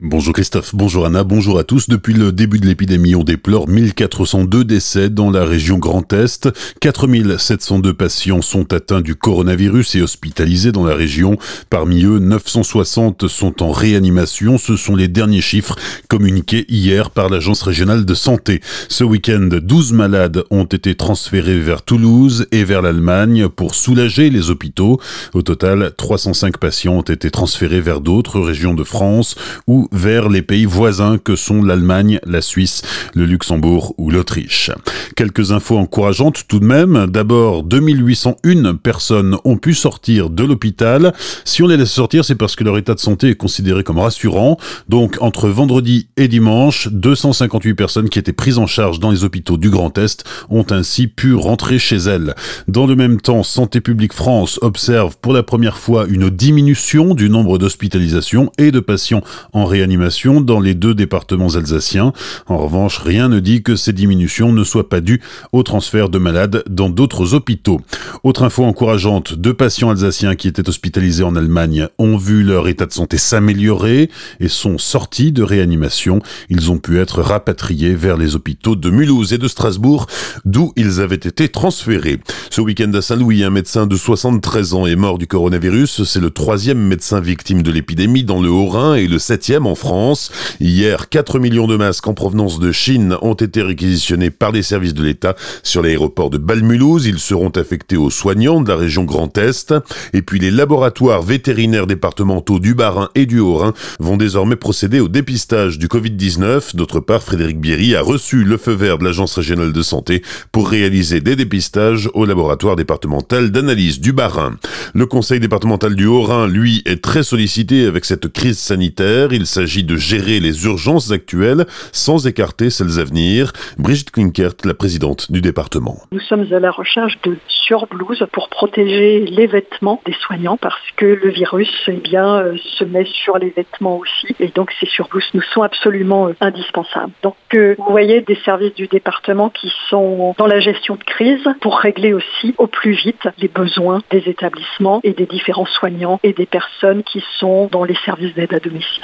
Bonjour Christophe, bonjour Anna, bonjour à tous. Depuis le début de l'épidémie, on déplore 1402 décès dans la région Grand Est. 4702 patients sont atteints du coronavirus et hospitalisés dans la région. Parmi eux, 960 sont en réanimation. Ce sont les derniers chiffres communiqués hier par l'Agence régionale de santé. Ce week-end, 12 malades ont été transférés vers Toulouse et vers l'Allemagne pour soulager les hôpitaux. Au total, 305 patients ont été transférés vers d'autres régions de France vers les pays voisins que sont l'Allemagne, la Suisse, le Luxembourg ou l'Autriche. Quelques infos encourageantes tout de même. D'abord, 2801 personnes ont pu sortir de l'hôpital. Si on les laisse sortir, c'est parce que leur état de santé est considéré comme rassurant. Donc, entre vendredi et dimanche, 258 personnes qui étaient prises en charge dans les hôpitaux du Grand Est ont ainsi pu rentrer chez elles. Dans le même temps, Santé publique France observe pour la première fois une diminution du nombre d'hospitalisations et de patients en réanimation réanimation dans les deux départements alsaciens. En revanche, rien ne dit que ces diminutions ne soient pas dues au transfert de malades dans d'autres hôpitaux. Autre info encourageante, deux patients alsaciens qui étaient hospitalisés en Allemagne ont vu leur état de santé s'améliorer et sont sortis de réanimation. Ils ont pu être rapatriés vers les hôpitaux de Mulhouse et de Strasbourg, d'où ils avaient été transférés. Ce week-end à Saint-Louis, un médecin de 73 ans est mort du coronavirus. C'est le troisième médecin victime de l'épidémie dans le Haut-Rhin et le septième en France. Hier, 4 millions de masques en provenance de Chine ont été réquisitionnés par les services de l'État sur l'aéroport de Balmulhouse. Ils seront affectés aux soignants de la région Grand Est. Et puis les laboratoires vétérinaires départementaux du Bas-Rhin et du Haut-Rhin vont désormais procéder au dépistage du Covid-19. D'autre part, Frédéric Bierry a reçu le feu vert de l'Agence régionale de santé pour réaliser des dépistages au laboratoire départemental d'analyse du Bas-Rhin. Le conseil départemental du Haut-Rhin, lui, est très sollicité avec cette crise sanitaire. Il s'agit de gérer les urgences actuelles sans écarter celles à venir. Brigitte Klinkert, la présidente du département. Nous sommes à la recherche de surblouses pour protéger les vêtements des soignants parce que le virus eh bien, euh, se met sur les vêtements aussi et donc ces surblouses nous sont absolument euh, indispensables. Donc euh, vous voyez des services du département qui sont dans la gestion de crise pour régler aussi au plus vite les besoins des établissements et des différents soignants et des personnes qui sont dans les services d'aide à domicile.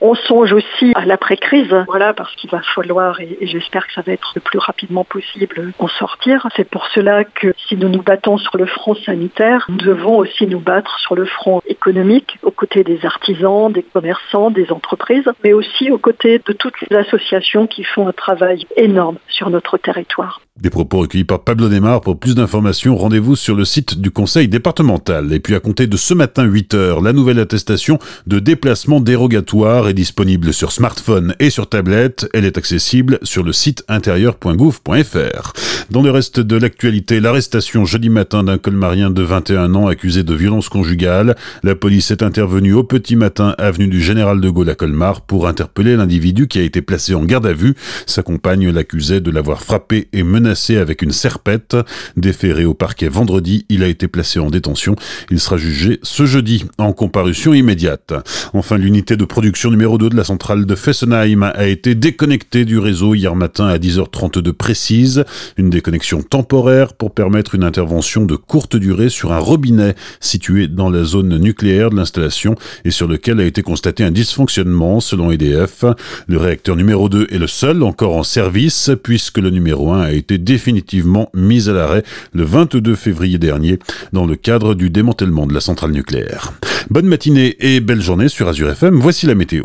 On songe aussi à l'après-crise, voilà, parce qu'il va falloir, et, j'espère que ça va être le plus rapidement possible, en sortir. C'est pour cela que si nous nous battons sur le front sanitaire, nous devons aussi nous battre sur le front économique, aux côtés des artisans, des commerçants, des entreprises, mais aussi aux côtés de toutes les associations qui font un travail énorme sur notre territoire. Des propos recueillis par Pablo Neymar. Pour plus d'informations, rendez-vous sur le site du conseil départemental. Et puis à compter de ce matin 8 heures, la nouvelle attestation de déplacement dérogatoire est disponible sur smartphone et sur tablette. Elle est accessible sur le site intérieur.gouv.fr. Dans le reste de l'actualité, l'arrestation jeudi matin d'un colmarien de 21 ans accusé de violence conjugale. La police est intervenue au petit matin avenue du Général de Gaulle à Colmar pour interpeller l'individu qui a été placé en garde à vue. Sa compagne l'accusait de l'avoir frappé et menacé avec une serpette. Déféré au parquet vendredi, il a été placé en détention. Il sera jugé ce jeudi en comparution immédiate. Enfin, l'unité de production numéro 2 de la centrale de Fessenheim a été déconnectée du réseau hier matin à 10h32 précise. Une déconnexion temporaire pour permettre une intervention de courte durée sur un robinet situé dans la zone nucléaire de l'installation et sur lequel a été constaté un dysfonctionnement selon EDF. Le réacteur numéro 2 est le seul encore en service puisque le numéro 1 a été définitivement mise à l'arrêt le 22 février dernier dans le cadre du démantèlement de la centrale nucléaire. Bonne matinée et belle journée sur Azure FM, voici la météo.